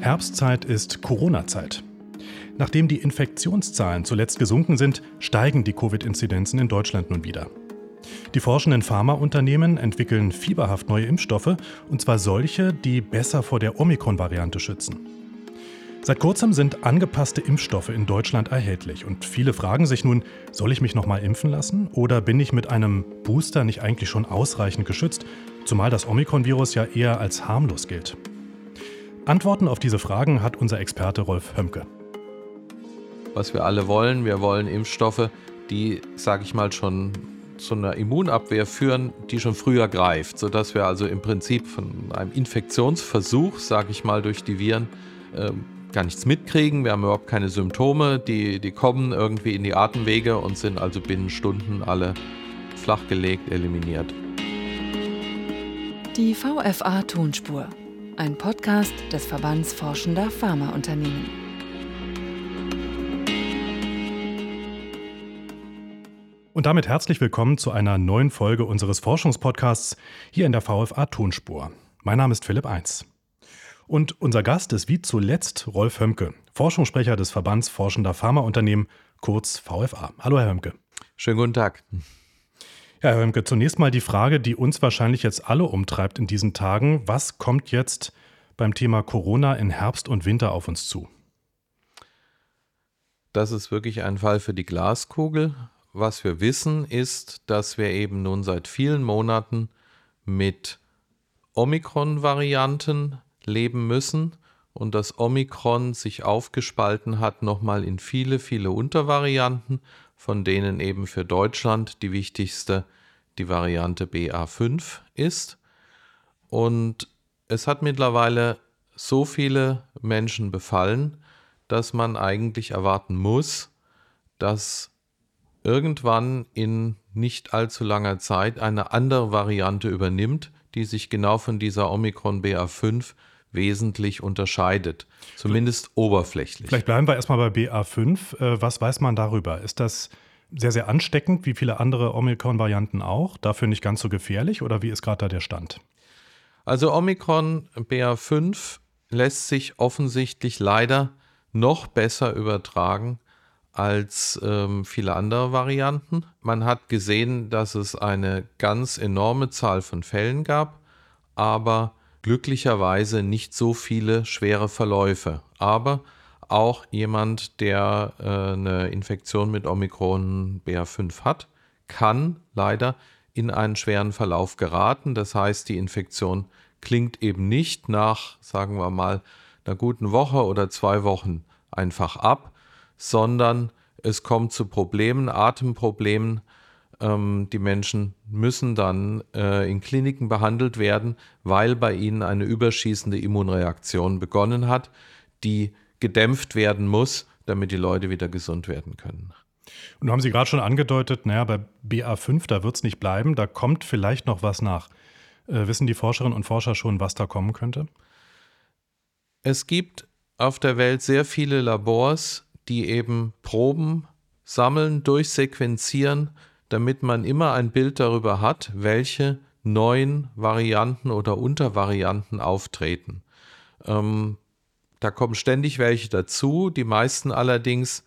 Herbstzeit ist Corona-Zeit. Nachdem die Infektionszahlen zuletzt gesunken sind, steigen die Covid-Inzidenzen in Deutschland nun wieder. Die forschenden Pharmaunternehmen entwickeln fieberhaft neue Impfstoffe, und zwar solche, die besser vor der Omikron-Variante schützen. Seit kurzem sind angepasste Impfstoffe in Deutschland erhältlich und viele fragen sich nun, soll ich mich nochmal impfen lassen oder bin ich mit einem Booster nicht eigentlich schon ausreichend geschützt, zumal das Omikron-Virus ja eher als harmlos gilt. Antworten auf diese Fragen hat unser Experte Rolf Hömke. Was wir alle wollen, wir wollen Impfstoffe, die, sage ich mal, schon zu einer Immunabwehr führen, die schon früher greift, sodass wir also im Prinzip von einem Infektionsversuch, sage ich mal, durch die Viren äh, gar nichts mitkriegen. Wir haben überhaupt keine Symptome, die, die kommen irgendwie in die Atemwege und sind also binnen Stunden alle flachgelegt, eliminiert. Die VFA Tonspur, ein Podcast des Verbands Forschender Pharmaunternehmen. Und damit herzlich willkommen zu einer neuen Folge unseres Forschungspodcasts hier in der VFA Tonspur. Mein Name ist Philipp Eins. Und unser Gast ist wie zuletzt Rolf Hömke, Forschungssprecher des Verbands Forschender Pharmaunternehmen, kurz VFA. Hallo, Herr Hömke. Schönen guten Tag. Ja, Herr Hömke, zunächst mal die Frage, die uns wahrscheinlich jetzt alle umtreibt in diesen Tagen. Was kommt jetzt beim Thema Corona in Herbst und Winter auf uns zu? Das ist wirklich ein Fall für die Glaskugel was wir wissen, ist, dass wir eben nun seit vielen Monaten mit Omikron-Varianten leben müssen und das Omikron sich aufgespalten hat nochmal in viele, viele Untervarianten, von denen eben für Deutschland die wichtigste die Variante BA5 ist. Und es hat mittlerweile so viele Menschen befallen, dass man eigentlich erwarten muss, dass irgendwann in nicht allzu langer Zeit eine andere Variante übernimmt, die sich genau von dieser Omikron BA5 wesentlich unterscheidet, zumindest oberflächlich. Vielleicht bleiben wir erstmal bei BA5. Äh, was weiß man darüber? Ist das sehr, sehr ansteckend, wie viele andere Omikron-Varianten auch, dafür nicht ganz so gefährlich oder wie ist gerade da der Stand? Also Omikron BA5 lässt sich offensichtlich leider noch besser übertragen als ähm, viele andere Varianten. Man hat gesehen, dass es eine ganz enorme Zahl von Fällen gab, aber glücklicherweise nicht so viele schwere Verläufe. Aber auch jemand, der äh, eine Infektion mit Omikron BA5 hat, kann leider in einen schweren Verlauf geraten. Das heißt, die Infektion klingt eben nicht nach, sagen wir mal, einer guten Woche oder zwei Wochen einfach ab, sondern es kommt zu Problemen, Atemproblemen. Ähm, die Menschen müssen dann äh, in Kliniken behandelt werden, weil bei ihnen eine überschießende Immunreaktion begonnen hat, die gedämpft werden muss, damit die Leute wieder gesund werden können. Und haben Sie gerade schon angedeutet, naja, bei BA5, da wird es nicht bleiben, da kommt vielleicht noch was nach. Äh, wissen die Forscherinnen und Forscher schon, was da kommen könnte? Es gibt auf der Welt sehr viele Labors, die eben Proben sammeln, durchsequenzieren, damit man immer ein Bild darüber hat, welche neuen Varianten oder Untervarianten auftreten. Ähm, da kommen ständig welche dazu. Die meisten allerdings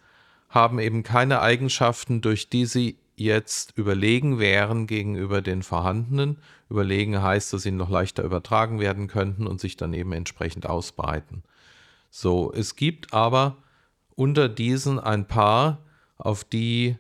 haben eben keine Eigenschaften, durch die sie jetzt überlegen wären gegenüber den vorhandenen. Überlegen heißt, dass sie noch leichter übertragen werden könnten und sich dann eben entsprechend ausbreiten. So, es gibt aber unter diesen ein paar, auf die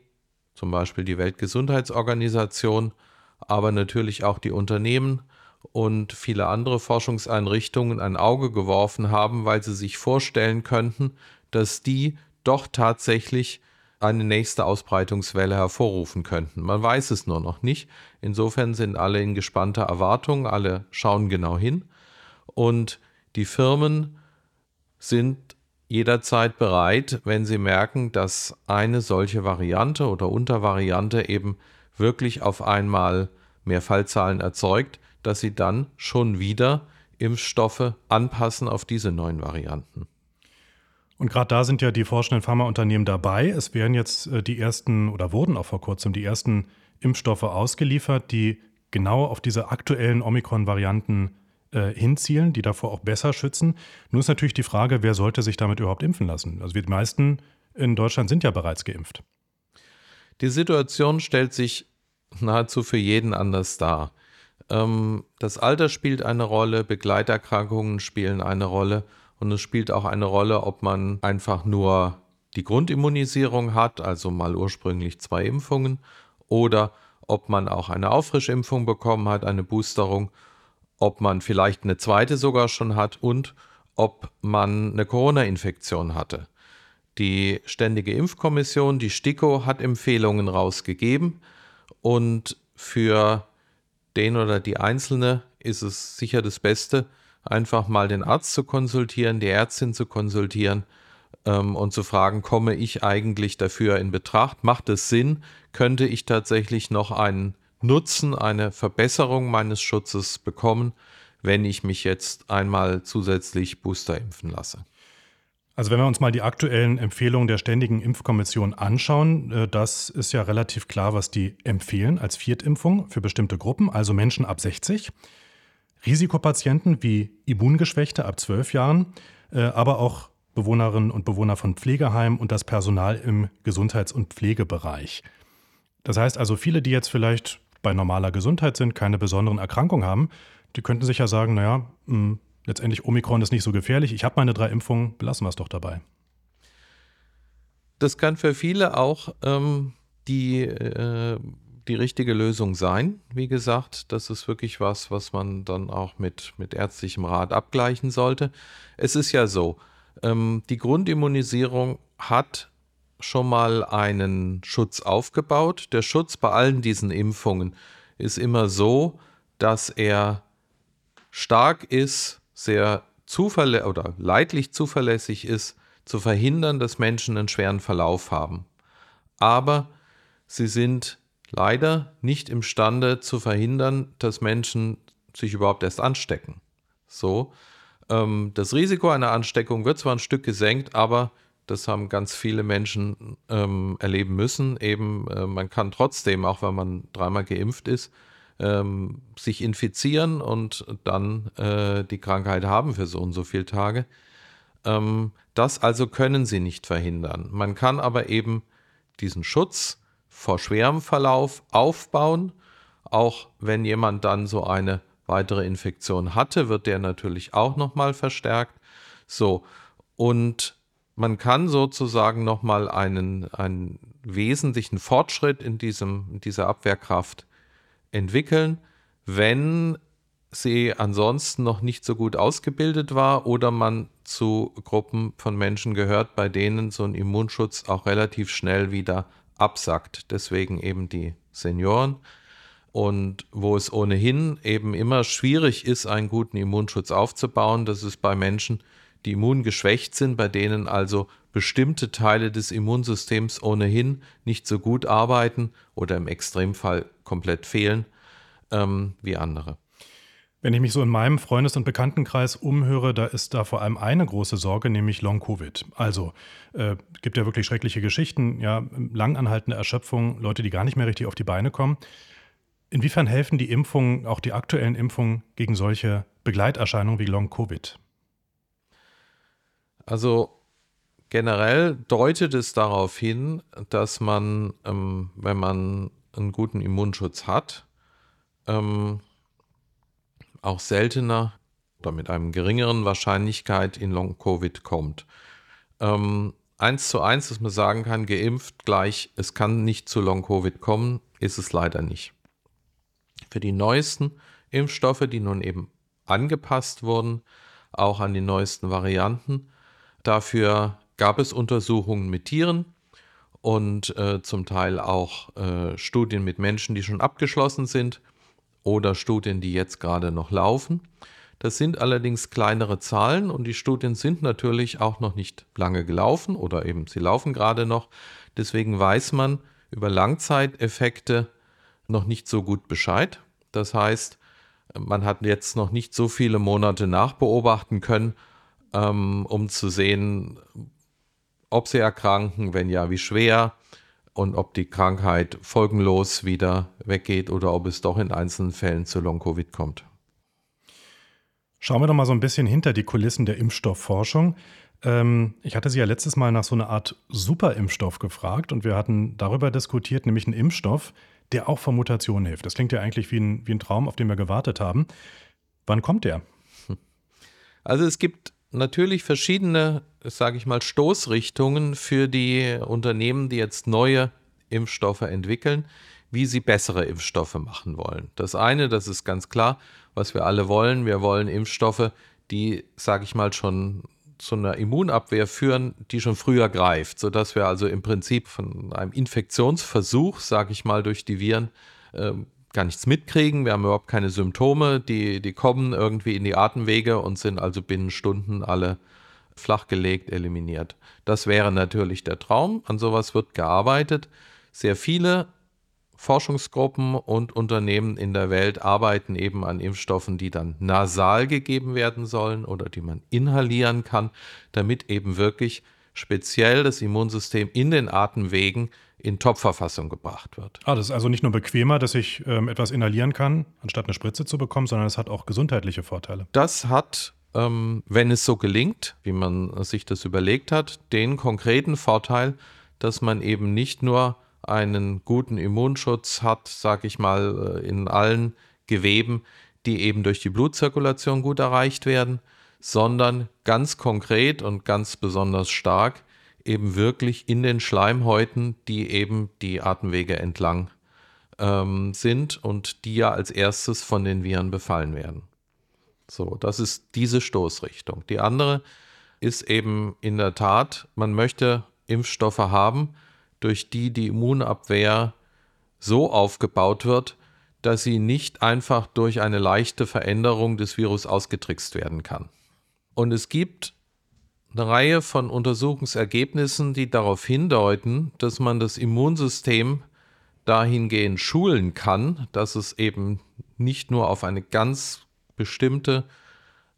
zum Beispiel die Weltgesundheitsorganisation, aber natürlich auch die Unternehmen und viele andere Forschungseinrichtungen ein Auge geworfen haben, weil sie sich vorstellen könnten, dass die doch tatsächlich eine nächste Ausbreitungswelle hervorrufen könnten. Man weiß es nur noch nicht. Insofern sind alle in gespannter Erwartung, alle schauen genau hin und die Firmen sind jederzeit bereit, wenn sie merken, dass eine solche Variante oder Untervariante eben wirklich auf einmal mehr Fallzahlen erzeugt, dass sie dann schon wieder Impfstoffe anpassen auf diese neuen Varianten. Und gerade da sind ja die forschenden Pharmaunternehmen dabei. Es werden jetzt äh, die ersten oder wurden auch vor kurzem die ersten Impfstoffe ausgeliefert, die genau auf diese aktuellen Omikron-Varianten äh, hinzielen, die davor auch besser schützen. Nun ist natürlich die Frage, wer sollte sich damit überhaupt impfen lassen? Also die meisten in Deutschland sind ja bereits geimpft. Die Situation stellt sich nahezu für jeden anders dar. Ähm, das Alter spielt eine Rolle, Begleiterkrankungen spielen eine Rolle und es spielt auch eine Rolle, ob man einfach nur die Grundimmunisierung hat, also mal ursprünglich zwei Impfungen, oder ob man auch eine Auffrischimpfung bekommen hat, eine Boosterung, ob man vielleicht eine zweite sogar schon hat und ob man eine Corona-Infektion hatte. Die Ständige Impfkommission, die STIKO, hat Empfehlungen rausgegeben und für den oder die Einzelne ist es sicher das Beste, einfach mal den Arzt zu konsultieren, die Ärztin zu konsultieren ähm, und zu fragen, komme ich eigentlich dafür in Betracht? Macht es Sinn? Könnte ich tatsächlich noch einen Nutzen, eine Verbesserung meines Schutzes bekommen, wenn ich mich jetzt einmal zusätzlich Booster impfen lasse? Also wenn wir uns mal die aktuellen Empfehlungen der Ständigen Impfkommission anschauen, äh, das ist ja relativ klar, was die empfehlen als Viertimpfung für bestimmte Gruppen, also Menschen ab 60, Risikopatienten wie Immungeschwächte ab 12 Jahren, äh, aber auch Bewohnerinnen und Bewohner von Pflegeheimen und das Personal im Gesundheits- und Pflegebereich. Das heißt also, viele, die jetzt vielleicht bei normaler Gesundheit sind, keine besonderen Erkrankungen haben, die könnten sich ja sagen, naja, hm, letztendlich Omikron ist nicht so gefährlich, ich habe meine drei Impfungen, belassen wir es doch dabei. Das kann für viele auch ähm, die, äh, die richtige Lösung sein. Wie gesagt, das ist wirklich was, was man dann auch mit, mit ärztlichem Rat abgleichen sollte. Es ist ja so, ähm, die Grundimmunisierung hat schon mal einen Schutz aufgebaut. Der Schutz bei allen diesen Impfungen ist immer so, dass er stark ist, sehr zuverlässig oder leidlich zuverlässig ist, zu verhindern, dass Menschen einen schweren Verlauf haben. Aber sie sind leider nicht imstande zu verhindern, dass Menschen sich überhaupt erst anstecken. So, ähm, das Risiko einer Ansteckung wird zwar ein Stück gesenkt, aber das haben ganz viele Menschen ähm, erleben müssen. Eben, äh, man kann trotzdem, auch wenn man dreimal geimpft ist, ähm, sich infizieren und dann äh, die Krankheit haben für so und so viele Tage. Ähm, das also können sie nicht verhindern. Man kann aber eben diesen Schutz vor schwerem Verlauf aufbauen, auch wenn jemand dann so eine weitere Infektion hatte, wird der natürlich auch nochmal verstärkt. So, und man kann sozusagen nochmal einen, einen wesentlichen Fortschritt in, diesem, in dieser Abwehrkraft entwickeln, wenn sie ansonsten noch nicht so gut ausgebildet war oder man zu Gruppen von Menschen gehört, bei denen so ein Immunschutz auch relativ schnell wieder absackt. Deswegen eben die Senioren und wo es ohnehin eben immer schwierig ist, einen guten Immunschutz aufzubauen. Das ist bei Menschen, die immungeschwächt sind, bei denen also bestimmte Teile des Immunsystems ohnehin nicht so gut arbeiten oder im Extremfall komplett fehlen ähm, wie andere. Wenn ich mich so in meinem Freundes- und Bekanntenkreis umhöre, da ist da vor allem eine große Sorge, nämlich Long-Covid. Also äh, gibt ja wirklich schreckliche Geschichten, ja, langanhaltende Erschöpfung, Leute, die gar nicht mehr richtig auf die Beine kommen. Inwiefern helfen die Impfungen, auch die aktuellen Impfungen, gegen solche Begleiterscheinungen wie Long-Covid? Also generell deutet es darauf hin, dass man, ähm, wenn man einen guten Immunschutz hat, ähm, auch seltener oder mit einem geringeren Wahrscheinlichkeit in Long-Covid kommt. Ähm, eins zu eins, dass man sagen kann, geimpft gleich, es kann nicht zu Long-Covid kommen, ist es leider nicht für die neuesten Impfstoffe, die nun eben angepasst wurden, auch an die neuesten Varianten. Dafür gab es Untersuchungen mit Tieren und äh, zum Teil auch äh, Studien mit Menschen, die schon abgeschlossen sind oder Studien, die jetzt gerade noch laufen. Das sind allerdings kleinere Zahlen und die Studien sind natürlich auch noch nicht lange gelaufen oder eben sie laufen gerade noch. Deswegen weiß man über Langzeiteffekte noch nicht so gut Bescheid. Das heißt, man hat jetzt noch nicht so viele Monate nachbeobachten können, ähm, um zu sehen, ob sie erkranken, wenn ja, wie schwer und ob die Krankheit folgenlos wieder weggeht oder ob es doch in einzelnen Fällen zu Long-Covid kommt. Schauen wir doch mal so ein bisschen hinter die Kulissen der Impfstoffforschung. Ähm, ich hatte Sie ja letztes Mal nach so einer Art Superimpfstoff gefragt und wir hatten darüber diskutiert, nämlich einen Impfstoff, der auch vor Mutationen hilft. Das klingt ja eigentlich wie ein, wie ein Traum, auf den wir gewartet haben. Wann kommt der? Also es gibt natürlich verschiedene, sage ich mal, Stoßrichtungen für die Unternehmen, die jetzt neue Impfstoffe entwickeln, wie sie bessere Impfstoffe machen wollen. Das eine, das ist ganz klar, was wir alle wollen. Wir wollen Impfstoffe, die, sage ich mal, schon zu einer Immunabwehr führen, die schon früher greift, sodass wir also im Prinzip von einem Infektionsversuch, sage ich mal, durch die Viren äh, gar nichts mitkriegen. Wir haben überhaupt keine Symptome, die, die kommen irgendwie in die Atemwege und sind also binnen Stunden alle flachgelegt, eliminiert. Das wäre natürlich der Traum. An sowas wird gearbeitet. Sehr viele Forschungsgruppen und Unternehmen in der Welt arbeiten eben an Impfstoffen, die dann nasal gegeben werden sollen oder die man inhalieren kann, damit eben wirklich speziell das Immunsystem in den Atemwegen in Top-Verfassung gebracht wird. Ah, das ist also nicht nur bequemer, dass ich ähm, etwas inhalieren kann, anstatt eine Spritze zu bekommen, sondern es hat auch gesundheitliche Vorteile. Das hat, ähm, wenn es so gelingt, wie man sich das überlegt hat, den konkreten Vorteil, dass man eben nicht nur einen guten Immunschutz hat, sag ich mal, äh, in allen Geweben, die eben durch die Blutzirkulation gut erreicht werden, sondern ganz konkret und ganz besonders stark eben wirklich in den Schleimhäuten, die eben die Atemwege entlang ähm, sind und die ja als erstes von den Viren befallen werden. So, das ist diese Stoßrichtung. Die andere ist eben in der Tat, man möchte Impfstoffe haben, durch die die Immunabwehr so aufgebaut wird, dass sie nicht einfach durch eine leichte Veränderung des Virus ausgetrickst werden kann. Und es gibt eine Reihe von Untersuchungsergebnissen, die darauf hindeuten, dass man das Immunsystem dahingehend schulen kann, dass es eben nicht nur auf eine ganz bestimmte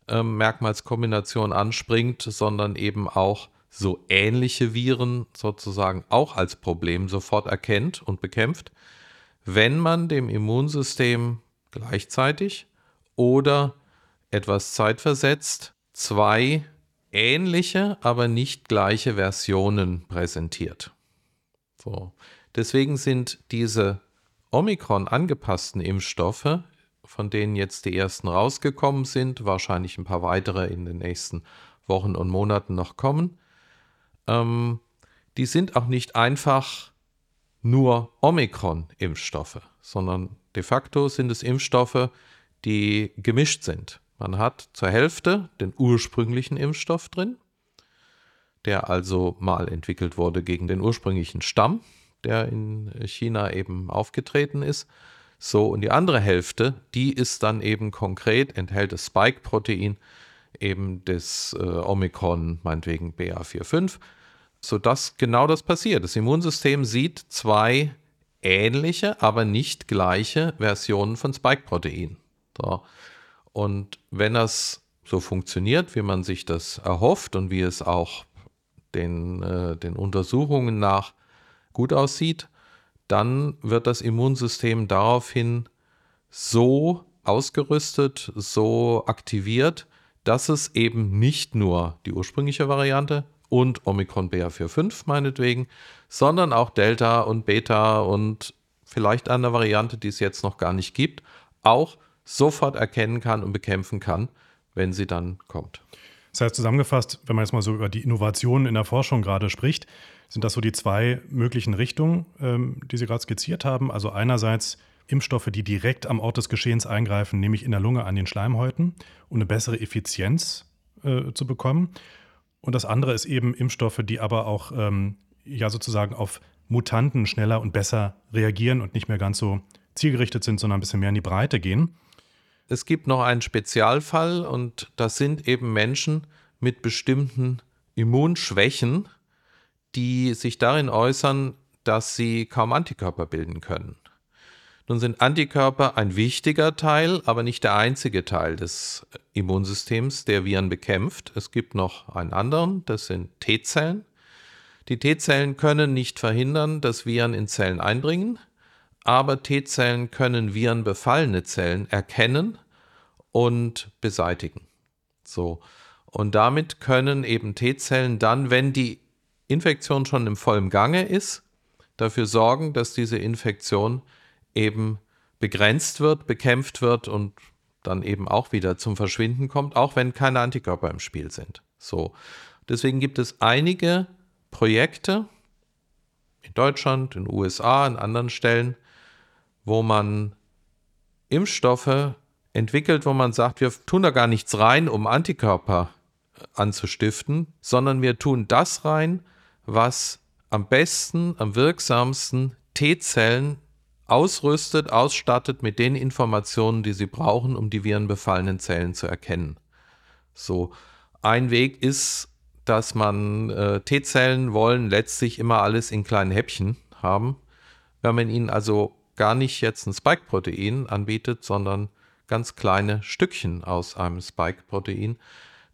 äh, Merkmalskombination anspringt, sondern eben auch so ähnliche Viren sozusagen auch als Problem sofort erkennt und bekämpft, wenn man dem Immunsystem gleichzeitig oder etwas zeitversetzt zwei ähnliche, aber nicht gleiche Versionen präsentiert. So. Deswegen sind diese Omikron angepassten Impfstoffe, von denen jetzt die ersten rausgekommen sind, wahrscheinlich ein paar weitere in den nächsten Wochen und Monaten noch kommen, ähm, die sind auch nicht einfach nur Omikron-Impfstoffe, sondern de facto sind es Impfstoffe, die gemischt sind. Man hat zur Hälfte den ursprünglichen Impfstoff drin, der also mal entwickelt wurde gegen den ursprünglichen Stamm, der in China eben aufgetreten ist. So, und die andere Hälfte, die ist dann eben konkret, enthält das Spike-Protein, eben des äh, Omikron, meinetwegen BA45, sodass genau das passiert. Das Immunsystem sieht zwei ähnliche, aber nicht gleiche Versionen von Spike-Protein. So. Und wenn das so funktioniert, wie man sich das erhofft und wie es auch den, äh, den Untersuchungen nach gut aussieht, dann wird das Immunsystem daraufhin so ausgerüstet, so aktiviert, dass es eben nicht nur die ursprüngliche Variante und Omikron BA45 meinetwegen, sondern auch Delta und Beta und vielleicht eine Variante, die es jetzt noch gar nicht gibt, auch sofort erkennen kann und bekämpfen kann, wenn sie dann kommt. Das heißt zusammengefasst, wenn man jetzt mal so über die Innovationen in der Forschung gerade spricht, sind das so die zwei möglichen Richtungen, ähm, die Sie gerade skizziert haben. Also einerseits Impfstoffe, die direkt am Ort des Geschehens eingreifen, nämlich in der Lunge an den Schleimhäuten, um eine bessere Effizienz äh, zu bekommen. Und das andere ist eben Impfstoffe, die aber auch ähm, ja sozusagen auf Mutanten schneller und besser reagieren und nicht mehr ganz so zielgerichtet sind, sondern ein bisschen mehr in die Breite gehen. Es gibt noch einen Spezialfall und das sind eben Menschen mit bestimmten Immunschwächen, die sich darin äußern, dass sie kaum Antikörper bilden können. Nun sind Antikörper ein wichtiger Teil, aber nicht der einzige Teil des Immunsystems, der Viren bekämpft. Es gibt noch einen anderen, das sind T-Zellen. Die T-Zellen können nicht verhindern, dass Viren in Zellen eindringen, aber T-Zellen können virenbefallene Zellen erkennen und beseitigen. So. Und damit können eben T-Zellen dann, wenn die Infektion schon im vollen Gange ist, dafür sorgen, dass diese Infektion eben begrenzt wird, bekämpft wird und dann eben auch wieder zum Verschwinden kommt, auch wenn keine Antikörper im Spiel sind. So. Deswegen gibt es einige Projekte in Deutschland, in den USA, an anderen Stellen, wo man Impfstoffe entwickelt, wo man sagt, wir tun da gar nichts rein, um Antikörper anzustiften, sondern wir tun das rein, was am besten, am wirksamsten T-Zellen ausrüstet, ausstattet mit den Informationen, die sie brauchen, um die virenbefallenen Zellen zu erkennen. So, ein Weg ist, dass man äh, T-Zellen wollen letztlich immer alles in kleinen Häppchen haben. Wenn man ihnen also gar nicht jetzt ein Spike-Protein anbietet, sondern ganz kleine Stückchen aus einem Spike-Protein,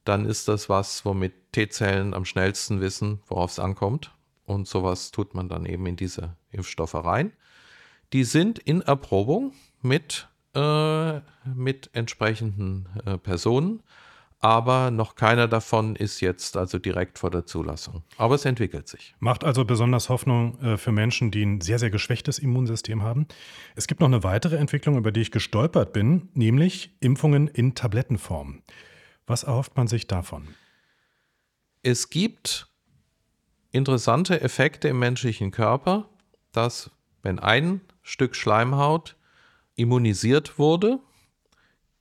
dann ist das was, womit T-Zellen am schnellsten wissen, worauf es ankommt. Und sowas tut man dann eben in diese Impfstoffe rein. Die sind in Erprobung mit, äh, mit entsprechenden äh, Personen, aber noch keiner davon ist jetzt also direkt vor der Zulassung. Aber es entwickelt sich. Macht also besonders Hoffnung äh, für Menschen, die ein sehr, sehr geschwächtes Immunsystem haben. Es gibt noch eine weitere Entwicklung, über die ich gestolpert bin, nämlich Impfungen in Tablettenform. Was erhofft man sich davon? Es gibt interessante Effekte im menschlichen Körper, dass wenn ein Stück Schleimhaut immunisiert wurde,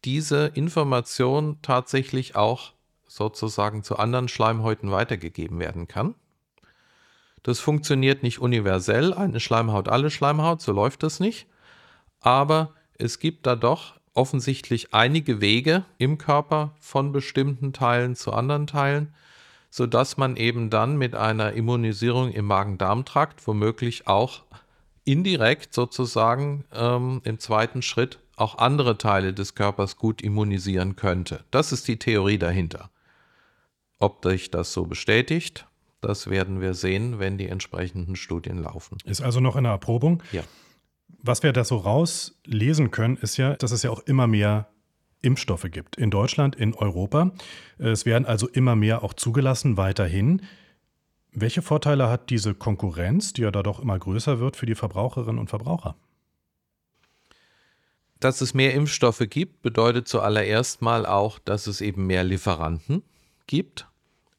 diese Information tatsächlich auch sozusagen zu anderen Schleimhäuten weitergegeben werden kann. Das funktioniert nicht universell, eine Schleimhaut, alle Schleimhaut, so läuft das nicht. Aber es gibt da doch offensichtlich einige Wege im Körper von bestimmten Teilen zu anderen Teilen, sodass man eben dann mit einer Immunisierung im Magen-Darm-Trakt womöglich auch indirekt sozusagen ähm, im zweiten Schritt auch andere Teile des Körpers gut immunisieren könnte. Das ist die Theorie dahinter. Ob sich das so bestätigt, das werden wir sehen, wenn die entsprechenden Studien laufen. Ist also noch in der Erprobung? Ja. Was wir da so rauslesen können, ist ja, dass es ja auch immer mehr Impfstoffe gibt. In Deutschland, in Europa. Es werden also immer mehr auch zugelassen weiterhin. Welche Vorteile hat diese Konkurrenz, die ja da doch immer größer wird, für die Verbraucherinnen und Verbraucher? Dass es mehr Impfstoffe gibt, bedeutet zuallererst mal auch, dass es eben mehr Lieferanten gibt.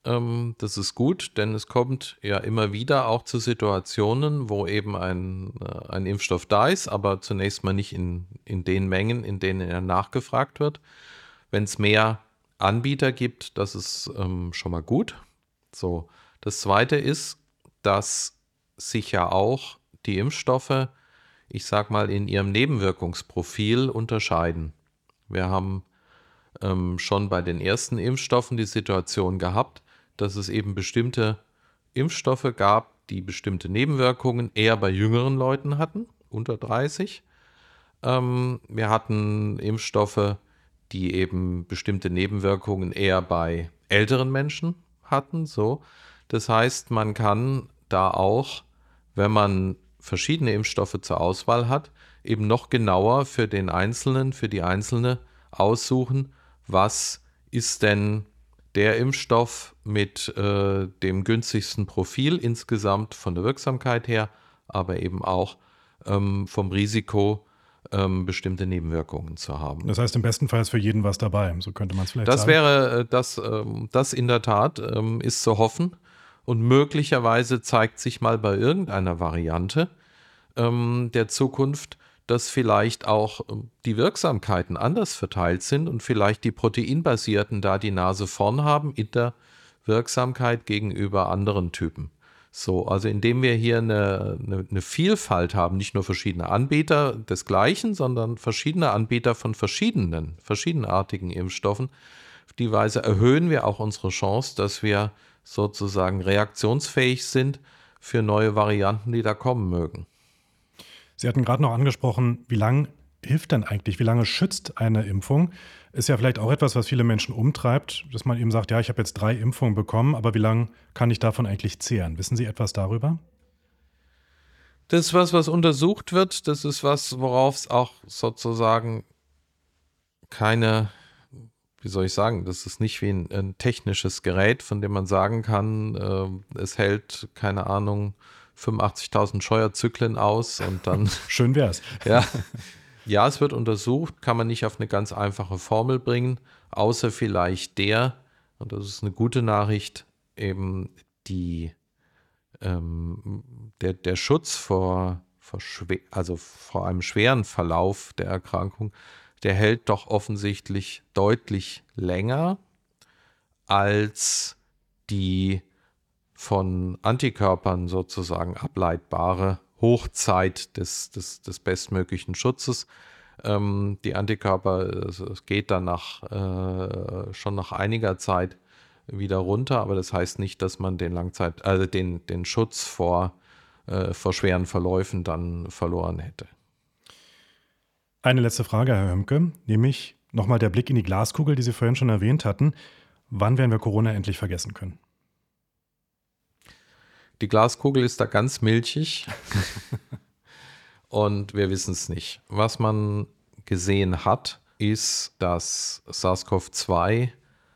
Ähm, das ist gut, denn es kommt ja immer wieder auch zu Situationen, wo eben ein, äh, ein Impfstoff da ist, aber zunächst mal nicht in, in den Mengen, in denen er nachgefragt wird. Wenn es mehr Anbieter gibt, das ist ähm, schon mal gut. So, das zweite ist, dass sich ja auch die Impfstoffe, ich sag mal, in ihrem Nebenwirkungsprofil unterscheiden. Wir haben ähm, schon bei den ersten Impfstoffen die Situation gehabt, dass es eben bestimmte Impfstoffe gab, die bestimmte Nebenwirkungen eher bei jüngeren Leuten hatten, unter 30. Ähm, wir hatten Impfstoffe, die eben bestimmte Nebenwirkungen eher bei älteren Menschen hatten. So. Das heißt, man kann da auch, wenn man verschiedene Impfstoffe zur Auswahl hat, eben noch genauer für den Einzelnen, für die Einzelne aussuchen, was ist denn der Impfstoff mit äh, dem günstigsten Profil insgesamt von der Wirksamkeit her, aber eben auch ähm, vom Risiko, ähm, bestimmte Nebenwirkungen zu haben. Das heißt, im besten Fall ist für jeden was dabei, so könnte man es vielleicht das sagen. Das wäre, äh, das, ähm, das in der Tat ähm, ist zu hoffen. Und möglicherweise zeigt sich mal bei irgendeiner Variante ähm, der Zukunft, dass vielleicht auch ähm, die Wirksamkeiten anders verteilt sind und vielleicht die proteinbasierten da die Nase vorn haben in der Wirksamkeit gegenüber anderen Typen. So, also indem wir hier eine, eine, eine, Vielfalt haben, nicht nur verschiedene Anbieter des Gleichen, sondern verschiedene Anbieter von verschiedenen, verschiedenartigen Impfstoffen. Auf die Weise erhöhen wir auch unsere Chance, dass wir sozusagen reaktionsfähig sind für neue Varianten, die da kommen mögen. Sie hatten gerade noch angesprochen, wie lange hilft denn eigentlich, wie lange schützt eine Impfung? Ist ja vielleicht auch etwas, was viele Menschen umtreibt, dass man eben sagt, ja, ich habe jetzt drei Impfungen bekommen, aber wie lange kann ich davon eigentlich zehren? Wissen Sie etwas darüber? Das ist was, was untersucht wird. Das ist was, worauf es auch sozusagen keine wie soll ich sagen, das ist nicht wie ein, ein technisches Gerät, von dem man sagen kann, äh, es hält, keine Ahnung, 85.000 Scheuerzyklen aus und dann. Schön wär's. ja. Ja, es wird untersucht, kann man nicht auf eine ganz einfache Formel bringen, außer vielleicht der, und das ist eine gute Nachricht, eben die, ähm, der, der Schutz vor, vor, also vor einem schweren Verlauf der Erkrankung der hält doch offensichtlich deutlich länger als die von Antikörpern sozusagen ableitbare Hochzeit des, des, des bestmöglichen Schutzes. Ähm, die Antikörper, es geht dann äh, schon nach einiger Zeit wieder runter, aber das heißt nicht, dass man den Langzeit, also den, den Schutz vor, äh, vor schweren Verläufen dann verloren hätte. Eine letzte Frage, Herr Hömke, nämlich nochmal der Blick in die Glaskugel, die Sie vorhin schon erwähnt hatten. Wann werden wir Corona endlich vergessen können? Die Glaskugel ist da ganz milchig und wir wissen es nicht. Was man gesehen hat, ist, dass SARS-CoV-2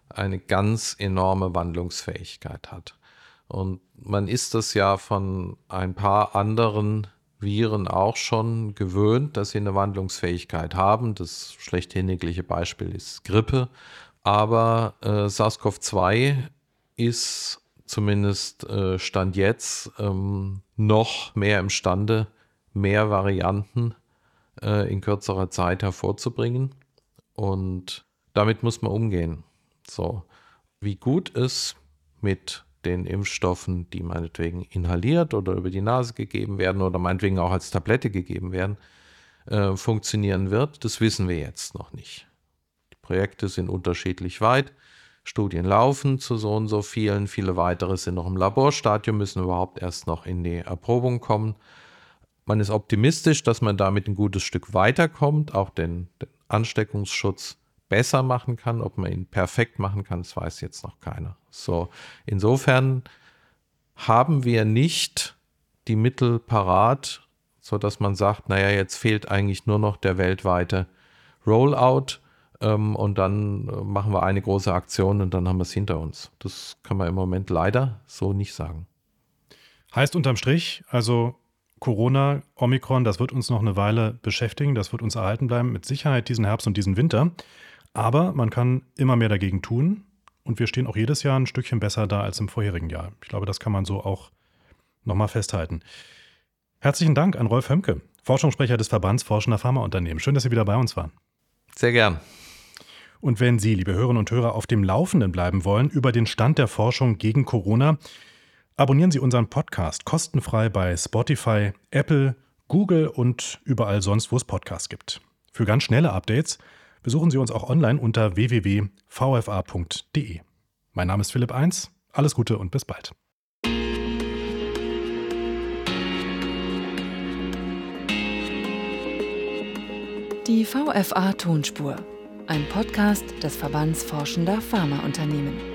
eine ganz enorme Wandlungsfähigkeit hat. Und man ist das ja von ein paar anderen Viren auch schon gewöhnt, dass sie eine Wandlungsfähigkeit haben. Das schlechthinnigliche Beispiel ist Grippe. Aber äh, SARS-CoV-2 ist zumindest äh, Stand jetzt ähm, noch mehr imstande, mehr Varianten äh, in kürzerer Zeit hervorzubringen. Und damit muss man umgehen. So, wie gut es mit den Impfstoffen, die meinetwegen inhaliert oder über die Nase gegeben werden oder meinetwegen auch als Tablette gegeben werden, äh, funktionieren wird, das wissen wir jetzt noch nicht. Die Projekte sind unterschiedlich weit. Studien laufen zu so und so vielen. Viele weitere sind noch im Laborstadium, müssen überhaupt erst noch in die Erprobung kommen. Man ist optimistisch, dass man damit ein gutes Stück weiterkommt, auch den, den Ansteckungsschutz besser machen kann. Ob man ihn perfekt machen kann, das weiß jetzt noch keiner. So, insofern haben wir nicht die Mittel parat, sodass man sagt, naja, jetzt fehlt eigentlich nur noch der weltweite Rollout ähm, und dann äh, machen wir eine große Aktion und dann haben wir es hinter uns. Das kann man im Moment leider so nicht sagen. Heißt unterm Strich, also Corona, Omikron, das wird uns noch eine Weile beschäftigen, das wird uns erhalten bleiben, mit Sicherheit diesen Herbst und diesen Winter. Aber man kann immer mehr dagegen tun und wir stehen auch jedes Jahr ein Stückchen besser da als im vorherigen Jahr. Ich glaube, das kann man so auch nochmal festhalten. Herzlichen Dank an Rolf Hömke, Forschungssprecher des Verbands Forschender Pharmaunternehmen. Schön, dass Sie wieder bei uns waren. Sehr gern. Und wenn Sie, liebe Hörerinnen und Hörer, auf dem Laufenden bleiben wollen über den Stand der Forschung gegen Corona, abonnieren Sie unseren Podcast kostenfrei bei Spotify, Apple, Google und überall sonst, wo es Podcasts gibt. Für ganz schnelle Updates – Besuchen Sie uns auch online unter www.vfa.de. Mein Name ist Philipp Eins. Alles Gute und bis bald. Die VFA Tonspur, ein Podcast des Verbands Forschender Pharmaunternehmen.